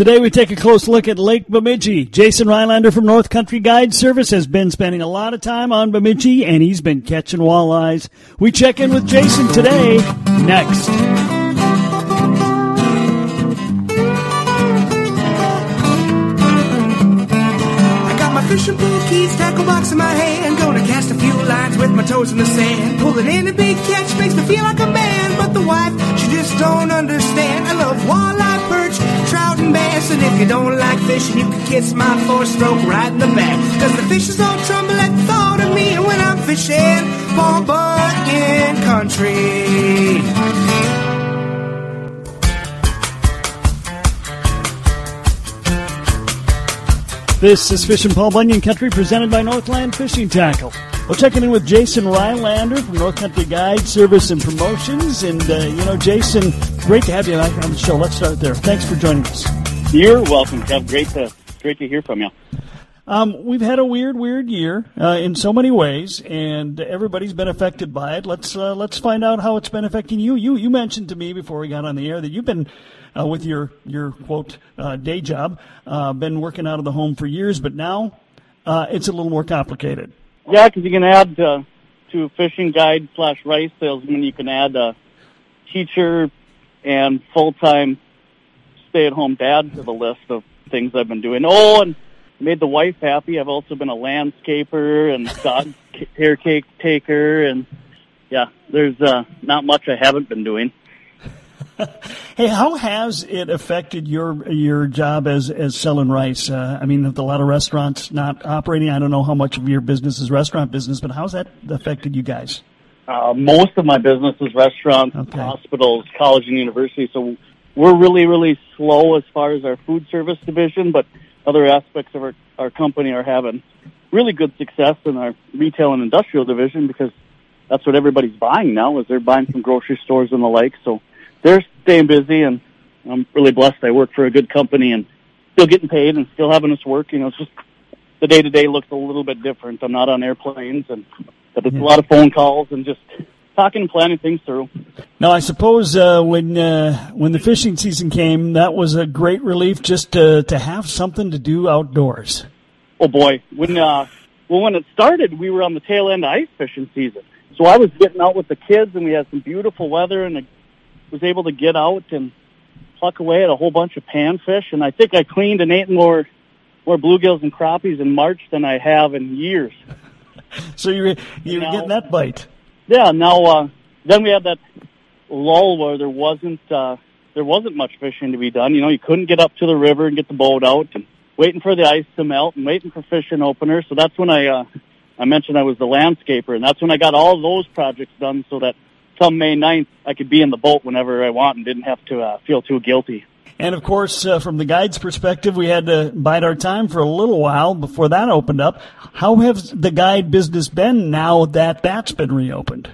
Today we take a close look at Lake Bemidji. Jason Rylander from North Country Guide Service has been spending a lot of time on Bemidji and he's been catching walleyes. We check in with Jason today, next. I got my fishing pole keys, tackle box in my hand. Gonna cast a few lines with my toes in the sand. Pulling in a big catch makes me feel like a man. But the wife, she just don't understand. I love walleye, bass. And if you don't like fishing, you can kiss my four stroke right in the back. Cause the fishes all tremble at the thought of me when I'm fishing Paul Bunyan country. This is Fishing Paul Bunyan Country presented by Northland Fishing Tackle. We're checking in with Jason Rylander from North Country Guide Service and Promotions. And, uh, you know, Jason, great to have you back on the show. Let's start there. Thanks for joining us. You're welcome, Kev. Great to great to hear from you. Um, we've had a weird, weird year uh, in so many ways, and everybody's been affected by it. Let's uh, let's find out how it's been affecting you. You you mentioned to me before we got on the air that you've been uh, with your your quote uh, day job, uh, been working out of the home for years, but now uh, it's a little more complicated. Yeah, because you can add uh, to fishing guide slash rice salesman, you can add a teacher and full time stay at home dad to the list of things I've been doing. Oh, and made the wife happy. I've also been a landscaper and dog hair cake taker, and yeah, there's uh, not much I haven't been doing. Hey, how has it affected your your job as as selling rice? Uh, I mean, with a lot of restaurants not operating, I don't know how much of your business is restaurant business, but how's that affected you guys? Uh, most of my business is restaurants, Okay. hospitals, college, and university. So we're really, really slow as far as our food service division, but other aspects of our, our company are having really good success in our retail and industrial division because that's what everybody's buying now is they're buying from grocery stores and the like. So they're staying busy and I'm really blessed. I work for a good company and still getting paid and still having us work. You know, it's just the day to day looks a little bit different. I'm not on airplanes and, but it's a lot of phone calls and just talking and planning things through. Now, I suppose uh, when uh, when the fishing season came, that was a great relief just to to have something to do outdoors. Oh boy, when uh, well when it started, we were on the tail end of ice fishing season. So I was getting out with the kids, and we had some beautiful weather, and I was able to get out and pluck away at a whole bunch of panfish. And I think I cleaned and ate more more bluegills and crappies in March than I have in years. So you're you were Now- getting that bite. Yeah. Now uh, then we had that lull where there wasn't uh, there wasn't much fishing to be done. You know, you couldn't get up to the river and get the boat out, and waiting for the ice to melt and waiting for fishing openers. So that's when I uh, I mentioned I was the landscaper, and that's when I got all those projects done, so that come May 9th I could be in the boat whenever I want and didn't have to uh, feel too guilty. And of course, uh, from the guide's perspective, we had to bide our time for a little while before that opened up. How has the guide business been now that that's been reopened?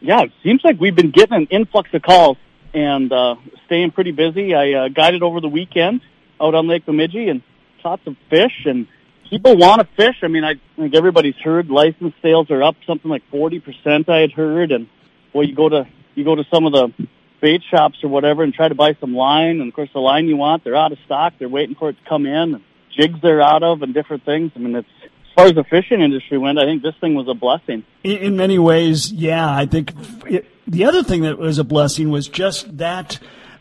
Yeah, it seems like we've been getting an influx of calls and uh, staying pretty busy. I uh, guided over the weekend out on Lake Bemidji and caught some fish, and people want to fish. I mean, I think everybody's heard license sales are up something like forty percent. I had heard, and well, you go to you go to some of the bait shops or whatever and try to buy some line, and of course the line you want, they're out of stock. They're waiting for it to come in. And jigs they're out of, and different things. I mean, it's as far as the fishing industry went, I think this thing was a blessing. In, in many ways, yeah. I think it, the other thing that was a blessing was just that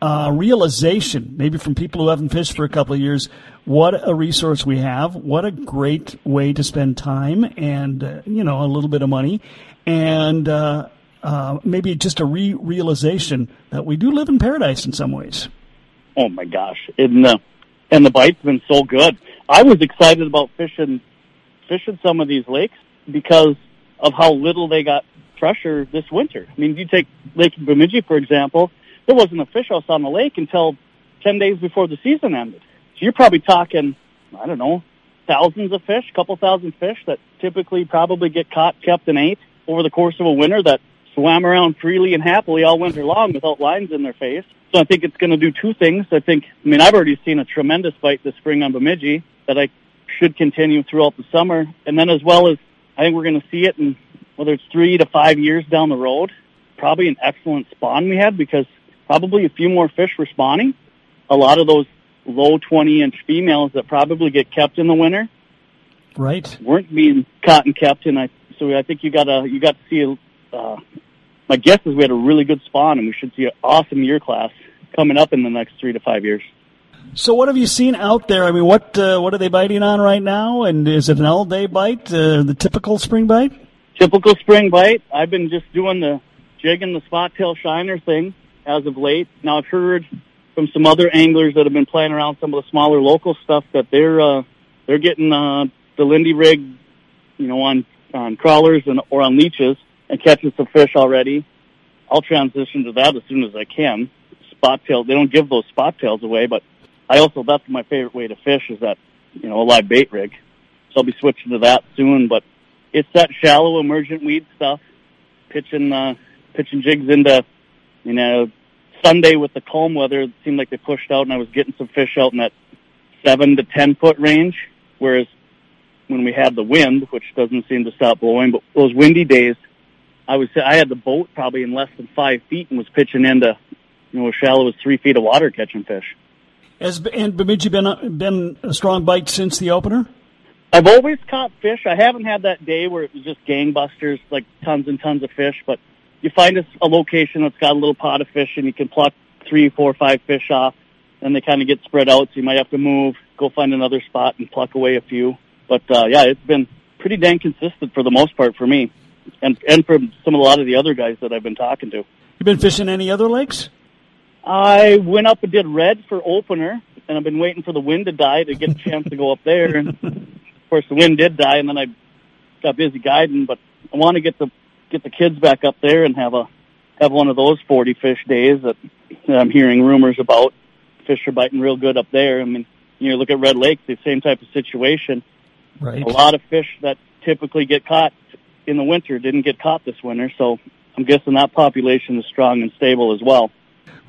uh, realization, maybe from people who haven't fished for a couple of years, what a resource we have. What a great way to spend time and uh, you know a little bit of money, and uh, uh, maybe just a re- realization that we do live in paradise in some ways. oh my gosh. And the and the bite's been so good. I was excited about fishing fishing some of these lakes because of how little they got pressure this winter. I mean if you take lake bemidji for example there wasn't a fish house on the lake until 10 days before the season ended. So you're probably talking i don't know thousands of fish couple thousand fish that typically probably get caught kept and ate over the course of a winter that swam around freely and happily all winter long without lines in their face. So I think it's going to do two things. I think, I mean, I've already seen a tremendous bite this spring on Bemidji that I should continue throughout the summer. And then as well as I think we're going to see it in whether it's three to five years down the road, probably an excellent spawn we had because probably a few more fish were spawning. A lot of those low 20 inch females that probably get kept in the winter Right. weren't being caught and kept, and I so I think you got to you got to see. Uh, my guess is we had a really good spawn, and we should see an awesome year class coming up in the next three to five years. So what have you seen out there? I mean, what uh, what are they biting on right now? And is it an all day bite, uh, the typical spring bite? Typical spring bite. I've been just doing the jigging the spot tail shiner thing as of late. Now I've heard from some other anglers that have been playing around some of the smaller local stuff that they're uh, they're getting uh, the Lindy rig, you know, on on crawlers and or on leeches and catching some fish already. I'll transition to that as soon as I can. Spot tail. They don't give those spot tails away, but I also that's my favorite way to fish is that you know a live bait rig. So I'll be switching to that soon. But it's that shallow emergent weed stuff, pitching uh, pitching jigs into you know Sunday with the calm weather. It seemed like they pushed out, and I was getting some fish out in that seven to ten foot range. Whereas when we had the wind, which doesn't seem to stop blowing, but those windy days, I was I had the boat probably in less than five feet and was pitching into you know as shallow as three feet of water catching fish. Has and Bemidji been been a strong bite since the opener? I've always caught fish. I haven't had that day where it was just gangbusters, like tons and tons of fish. But you find a, a location that's got a little pot of fish, and you can pluck three, four, five fish off, and they kind of get spread out. So you might have to move, go find another spot, and pluck away a few. But uh, yeah, it's been pretty dang consistent for the most part for me, and and for some of a lot of the other guys that I've been talking to. You been fishing any other lakes? I went up and did red for opener, and I've been waiting for the wind to die to get a chance to go up there. And of course, the wind did die, and then I got busy guiding. But I want to get the get the kids back up there and have a have one of those forty fish days that, that I'm hearing rumors about. Fish are biting real good up there. I mean, you look at Red Lake, the same type of situation. Right. A lot of fish that typically get caught in the winter didn't get caught this winter, so I'm guessing that population is strong and stable as well.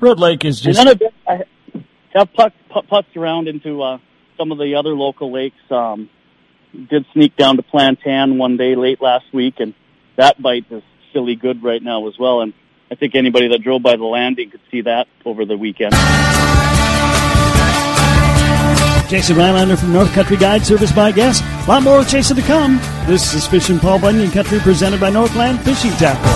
Red Lake is And just then I've been- I put, putzed around into uh, some of the other local lakes. Um, did sneak down to Plantan one day late last week, and that bite is silly good right now as well. And I think anybody that drove by the landing could see that over the weekend. Jason Rylander from North Country Guide, service by guest. A lot more with Jason to come. This is Fishing Paul Bunyan Country, presented by Northland Fishing Tackle.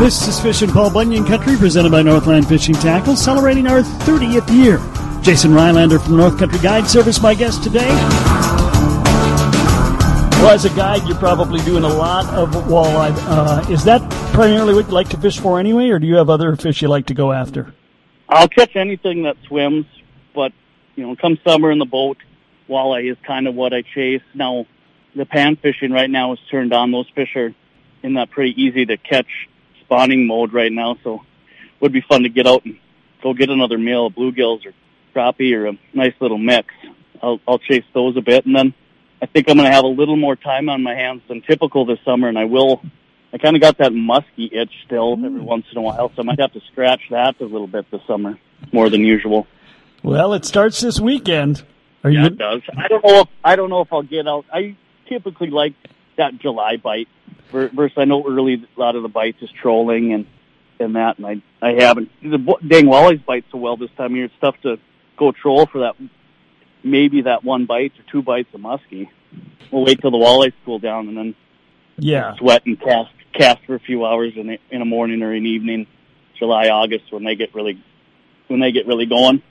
This is Fishing Paul Bunyan Country, presented by Northland Fishing Tackle, celebrating our 30th year. Jason Rylander from North Country Guide, service by guest today. Well, as a guide, you're probably doing a lot of walleye. Uh, is that primarily what you like to fish for anyway, or do you have other fish you like to go after? I'll catch anything that swims, but you know, come summer in the boat, walleye is kind of what I chase. Now, the pan fishing right now is turned on. Those fish are in that pretty easy to catch spawning mode right now, so would be fun to get out and go get another meal of bluegills or crappie or a nice little mix. I'll, I'll chase those a bit, and then I think I'm going to have a little more time on my hands than typical this summer, and I will. I kind of got that musky itch still every mm. once in a while, so I might have to scratch that a little bit this summer more than usual. Well, it starts this weekend. Are you? Yeah, it does. I don't know if I don't know if I'll get out. I typically like that July bite ver- versus I know early a lot of the bites is trolling and and that, and I I haven't. The dang walleyes bite so well this time of year. It's tough to go troll for that. Maybe that one bite or two bites of muskie. We'll wait till the walleyes cool down and then Yeah. sweat and cast cast for a few hours in the, in a morning or an evening, July August when they get really when they get really going.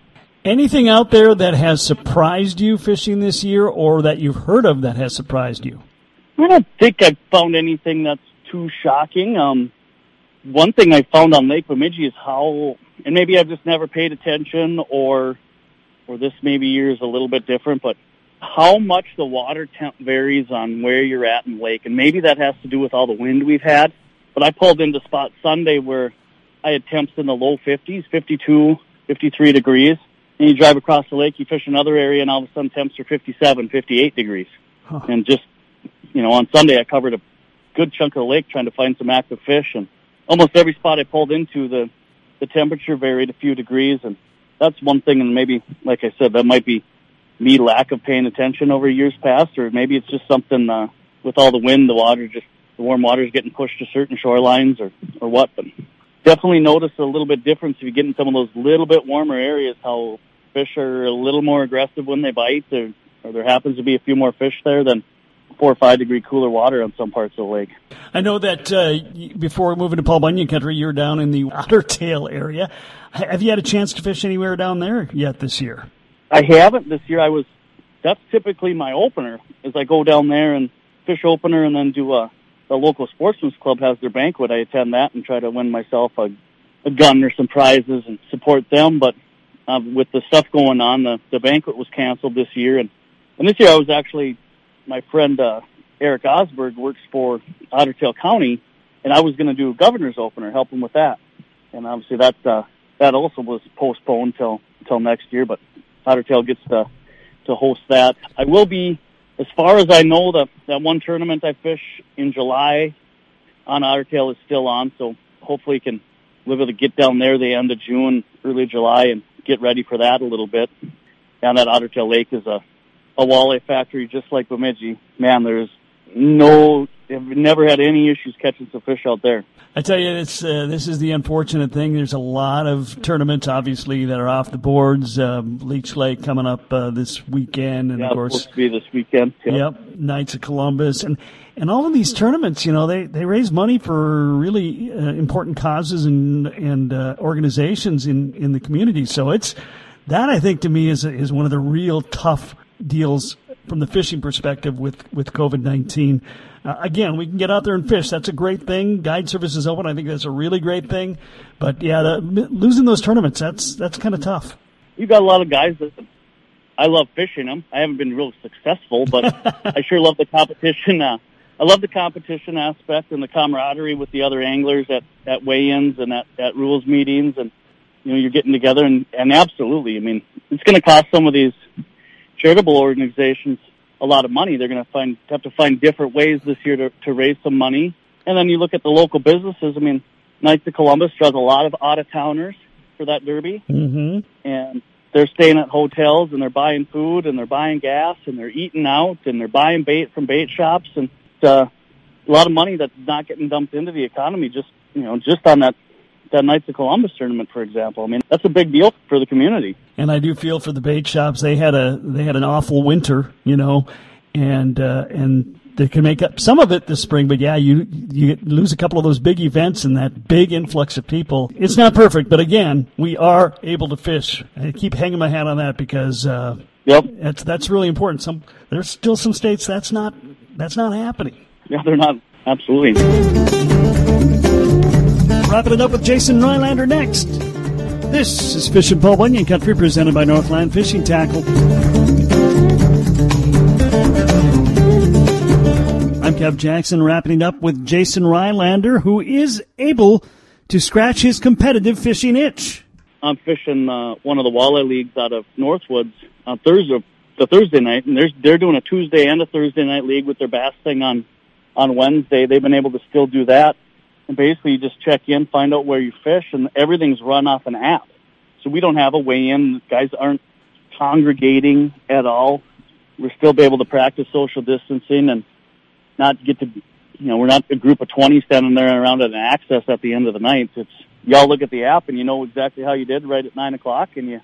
Anything out there that has surprised you fishing this year, or that you've heard of that has surprised you? I don't think I've found anything that's too shocking. Um, one thing I found on Lake Bemidji is how, and maybe I've just never paid attention, or, or this maybe year is a little bit different, but how much the water temp varies on where you're at in the lake, and maybe that has to do with all the wind we've had. But I pulled into spot Sunday where I had temps in the low 50s, 52, 53 degrees, and you drive across the lake, you fish another area, and all of a sudden temps are 57, 58 degrees, Huh. and just you know, on Sunday I covered a good chunk of the lake trying to find some active fish, and almost every spot I pulled into, the the temperature varied a few degrees, and that's one thing. And maybe, like I said, that might be me lack of paying attention over years past, or maybe it's just something uh, with all the wind, the water just the warm water is getting pushed to certain shorelines or or what. But definitely notice a little bit difference if you get in some of those little bit warmer areas. How fish are a little more aggressive when they bite, or, or there happens to be a few more fish there than four or five degree cooler water on some parts of the lake. I know that uh, before moving to Paul Bunyan Country, you're down in the Otter Tail area. Have you had a chance to fish anywhere down there yet this year? I haven't this year. I was. That's typically my opener. Is I go down there and fish opener, and then do a. The local sportsman's club has their banquet. I attend that and try to win myself a, a gun or some prizes and support them. But uh, with the stuff going on, the the banquet was canceled this year, and and this year I was actually my friend uh, Eric Osberg works for Otter Tail County, and I was going to do a governor's opener, help him with that. And obviously that uh, that also was postponed till till next year. But Otter Tail gets to to host that. I will be, as far as I know, that that one tournament I fish in July on Otter Tail is still on. So hopefully, can be able to get down there the end of June, early July, and get ready for that a little bit. And that Otter Tail Lake is a a walleye factory just like Bemidji. Man, there's no, have never had any issues catching some fish out there. I tell you, it's uh, this is the unfortunate thing. There's a lot of tournaments, obviously, that are off the boards. Um, Leech Lake coming up uh, this weekend, and yeah, of course, supposed to be this weekend. Yep. yep, Knights of Columbus, and and all of these tournaments. You know, they they raise money for really uh, important causes and and uh, organizations in in the community. So it's that I think to me is is one of the real tough deals from the fishing perspective with, with COVID 19. Uh, again, we can get out there and fish. That's a great thing. Guide service is open. I think that's a really great thing. But yeah, the, losing those tournaments, that's, that's kind of tough. You got a lot of guys that I love fishing them. I haven't been real successful, but I sure love the competition. Uh, I love the competition aspect and the camaraderie with the other anglers at, at weigh-ins and at, at rules meetings and, you know, you're getting together and, and absolutely, I mean, it's going to cost some of these charitable organizations a lot of money. They're going to find have to find different ways this year to, to raise some money. And then you look at the local businesses. I mean, Knights of Columbus draws a lot of out of towners for that derby, mm-hmm. and they're staying at hotels and they're buying food and they're buying gas and they're eating out and they're buying bait from bait shops and uh, a lot of money that's not getting dumped into the economy just you know just on that that Knights of Columbus tournament, for example. I mean, that's a big deal for the community. And I do feel for the bait shops. They had a they had an awful winter, you know, and uh, and they can make up some of it this spring. But yeah, you you lose a couple of those big events and that big influx of people. It's not perfect, but again, we are able to fish. I keep hanging my hat on that because uh, yep, that's that's really important. Some there's still some states that's not that's not happening. Yeah, they're not absolutely. Wrapping it up with Jason Rylander next. This is Fishing Paul Bunyan Country presented by Northland Fishing Tackle. I'm Kev Jackson wrapping it up with Jason Rylander, who is able to scratch his competitive fishing itch. I'm fishing uh, one of the walleye leagues out of Northwoods on Thursday, the Thursday night, and they're they're doing a Tuesday and a Thursday night league with their bass thing on on Wednesday. They've been able to still do that and basically you just check in, find out where you fish, and everything's run off an app. So we don't have a weigh-in. Guys aren't congregating at all. We're still be able to practice social distancing and not get to, you know, we're not a group of 20 standing there around at an access at the end of the night. It's, y'all look at the app and you know exactly how you did right at 9 o'clock and you,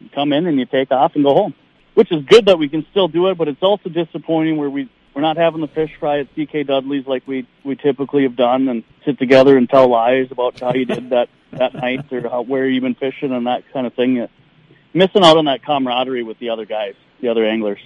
you come in and you take off and go home. Which is good that we can still do it, but it's also disappointing where we we're not having the fish fry at CK Dudley's like we we typically have done, and sit together and tell lies about how you did that that night or how, where you've been fishing and that kind of thing. Missing out on that camaraderie with the other guys, the other anglers.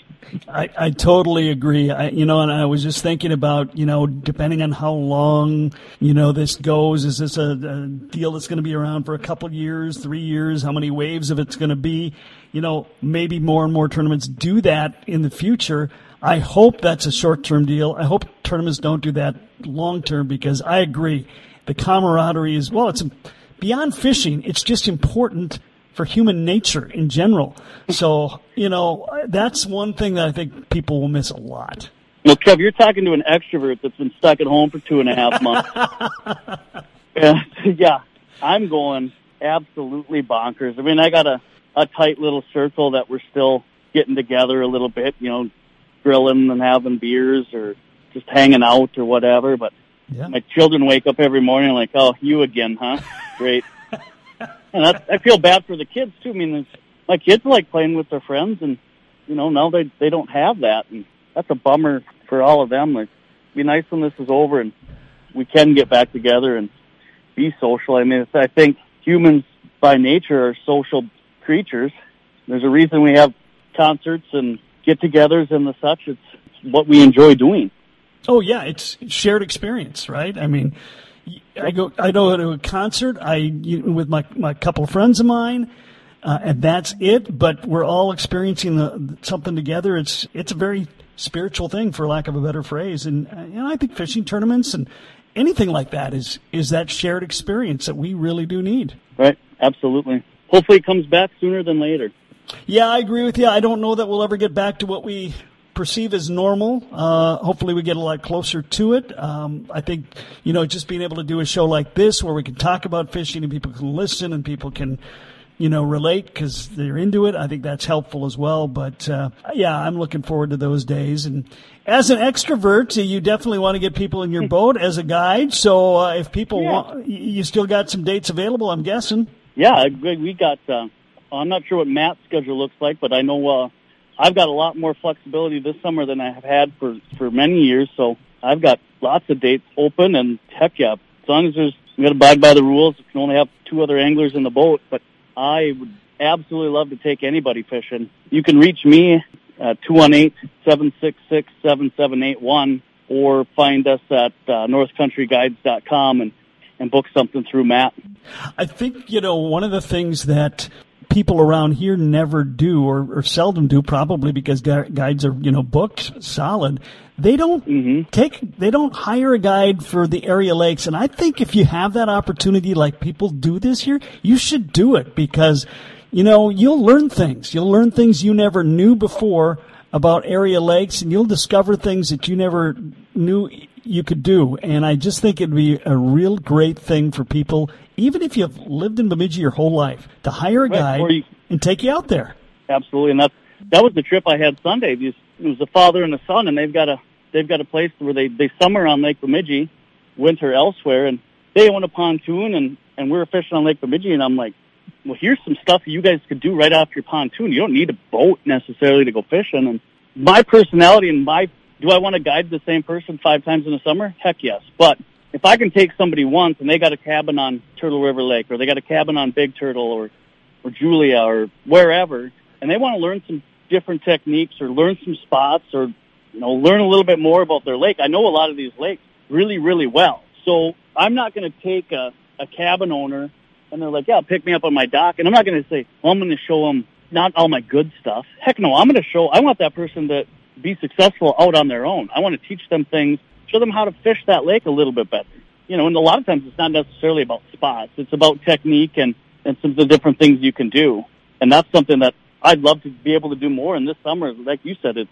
I, I totally agree. I, you know, and I was just thinking about, you know, depending on how long, you know, this goes, is this a, a deal that's going to be around for a couple years, three years? How many waves of it's going to be? You know, maybe more and more tournaments do that in the future. I hope that's a short term deal. I hope tournaments don't do that long term because I agree. The camaraderie is, well, it's beyond fishing. It's just important for human nature in general. So, you know, that's one thing that I think people will miss a lot. Well, Kev, you're talking to an extrovert that's been stuck at home for two and a half months. yeah, yeah, I'm going absolutely bonkers. I mean, I got a, a tight little circle that we're still getting together a little bit, you know, grilling and having beers or just hanging out or whatever. But Yeah. My children wake up every morning like, "Oh, you again, huh? Great." and I, I feel bad for the kids too. I mean, my kids like playing with their friends, and you know now they they don't have that, and that's a bummer for all of them. Like, it'd be nice when this is over and we can get back together and be social. I mean, it's, I think humans by nature are social creatures. There's a reason we have concerts and get-togethers and the such. It's, it's what we enjoy doing. Oh yeah, it's shared experience, right? I mean, I go I go to a concert, I you, with my my couple of friends of mine, uh, and that's it. But we're all experiencing the, something together. It's it's a very spiritual thing, for lack of a better phrase. And, and I think fishing tournaments and anything like that is is that shared experience that we really do need. Right. Absolutely. Hopefully, it comes back sooner than later. Yeah, I agree with you. I don't know that we'll ever get back to what we perceive as normal. Uh, hopefully, we get a lot closer to it. Um, I think, you know, just being able to do a show like this where we can talk about fishing and people can listen and people can, you know, relate because they're into it. I think that's helpful as well. But uh, yeah, I'm looking forward to those days. And as an extrovert, you definitely want to get people in your boat as a guide. So uh, if people Yeah. want, you still got some dates available, I'm guessing. Yeah, we we got. Uh, I'm not sure what Matt's schedule looks like, but I know uh, I've got a lot more flexibility this summer than I have had for for many years. So I've got lots of dates open, and heck yeah, as long as there's we got to abide by the rules. We can only have two other anglers in the boat, but I would absolutely love to take anybody fishing. You can reach me at or find us at uh, northcountryguides.com and and book something through Matt. I think, you know, one of the things that people around here never do or, or seldom do, probably because gu- guides are, you know, booked solid. They don't mm-hmm. take, they don't hire a guide for the area lakes. And I think if you have that opportunity, like people do this here, you should do it because, you know, you'll learn things. You'll learn things you never knew before about area lakes and you'll discover things that you never knew you could do. And I just think it'd be a real great thing for people, even if you've lived in Bemidji your whole life, to hire a guide you- and take you out there. Absolutely, and that's that was the trip I had Sunday. It was, it was a father and a son, and they've got a they've got a place where they they summer on Lake Bemidji, winter elsewhere, and they own a pontoon, and and we were fishing on Lake Bemidji, and I'm like, well, here's some stuff you guys could do right off your pontoon. You don't need a boat necessarily to go fishing. And my personality and my do I want to guide the same person five times in the summer? Heck yes, but if I can take somebody once and they got a cabin on Turtle River Lake, or they got a cabin on Big Turtle, or or Julia or wherever, and they want to learn some different techniques or learn some spots or you know learn a little bit more about their lake. I know a lot of these lakes really really well, so I'm not going to take a, a cabin owner and they're like, yeah, pick me up on my dock, and I'm not going to say, well, I'm going to show them not all my good stuff. Heck no, I'm going to show. I want that person to be successful out on their own. I want to teach them things, show them how to fish that lake a little bit better. You know, and a lot of times it's not necessarily about spots. It's about technique and and some of the different things you can do. And that's something that I'd love to be able to do more. And this summer, like you said, it's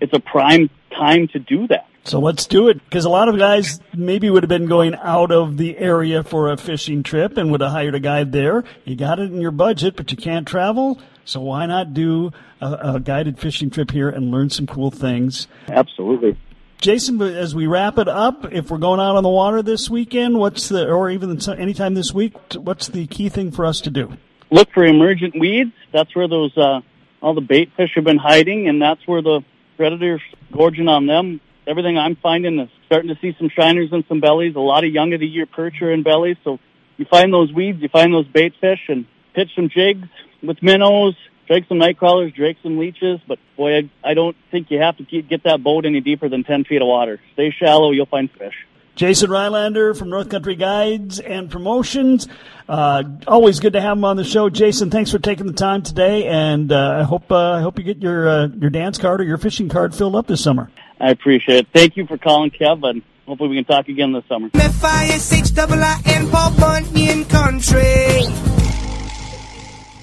it's a prime time to do that. So let's do it because a lot of guys maybe would have been going out of the area for a fishing trip and would have hired a guide there. You got it in your budget, but you can't travel. So why not do a, a guided fishing trip here and learn some cool things? Absolutely. Jason, as we wrap it up, if we're going out on the water this weekend, what's the, or even anytime this week, what's the key thing for us to do? Look for emergent weeds. That's where those uh, all the bait fish have been hiding, and that's where the predators gorging on them. Everything I'm finding is starting to see some shiners and some bellies. A lot of young of the year perch are in bellies. So you find those weeds, you find those bait fish, and pitch some jigs with minnows, drag some night crawlers, drag some leeches. But boy, I, I don't think you have to keep, get that boat any deeper than 10 feet of water. Stay shallow, you'll find fish. Jason Rylander from North Country Guides and Promotions. Uh, always good to have him on the show. Jason, thanks for taking the time today, and uh, I hope uh, I hope you get your uh, your dance card or your fishing card filled up this summer. I appreciate it. Thank you for calling, Kevin. hopefully we can talk again this summer. F-I-S-H-I-I-N Paul Bunyan Country.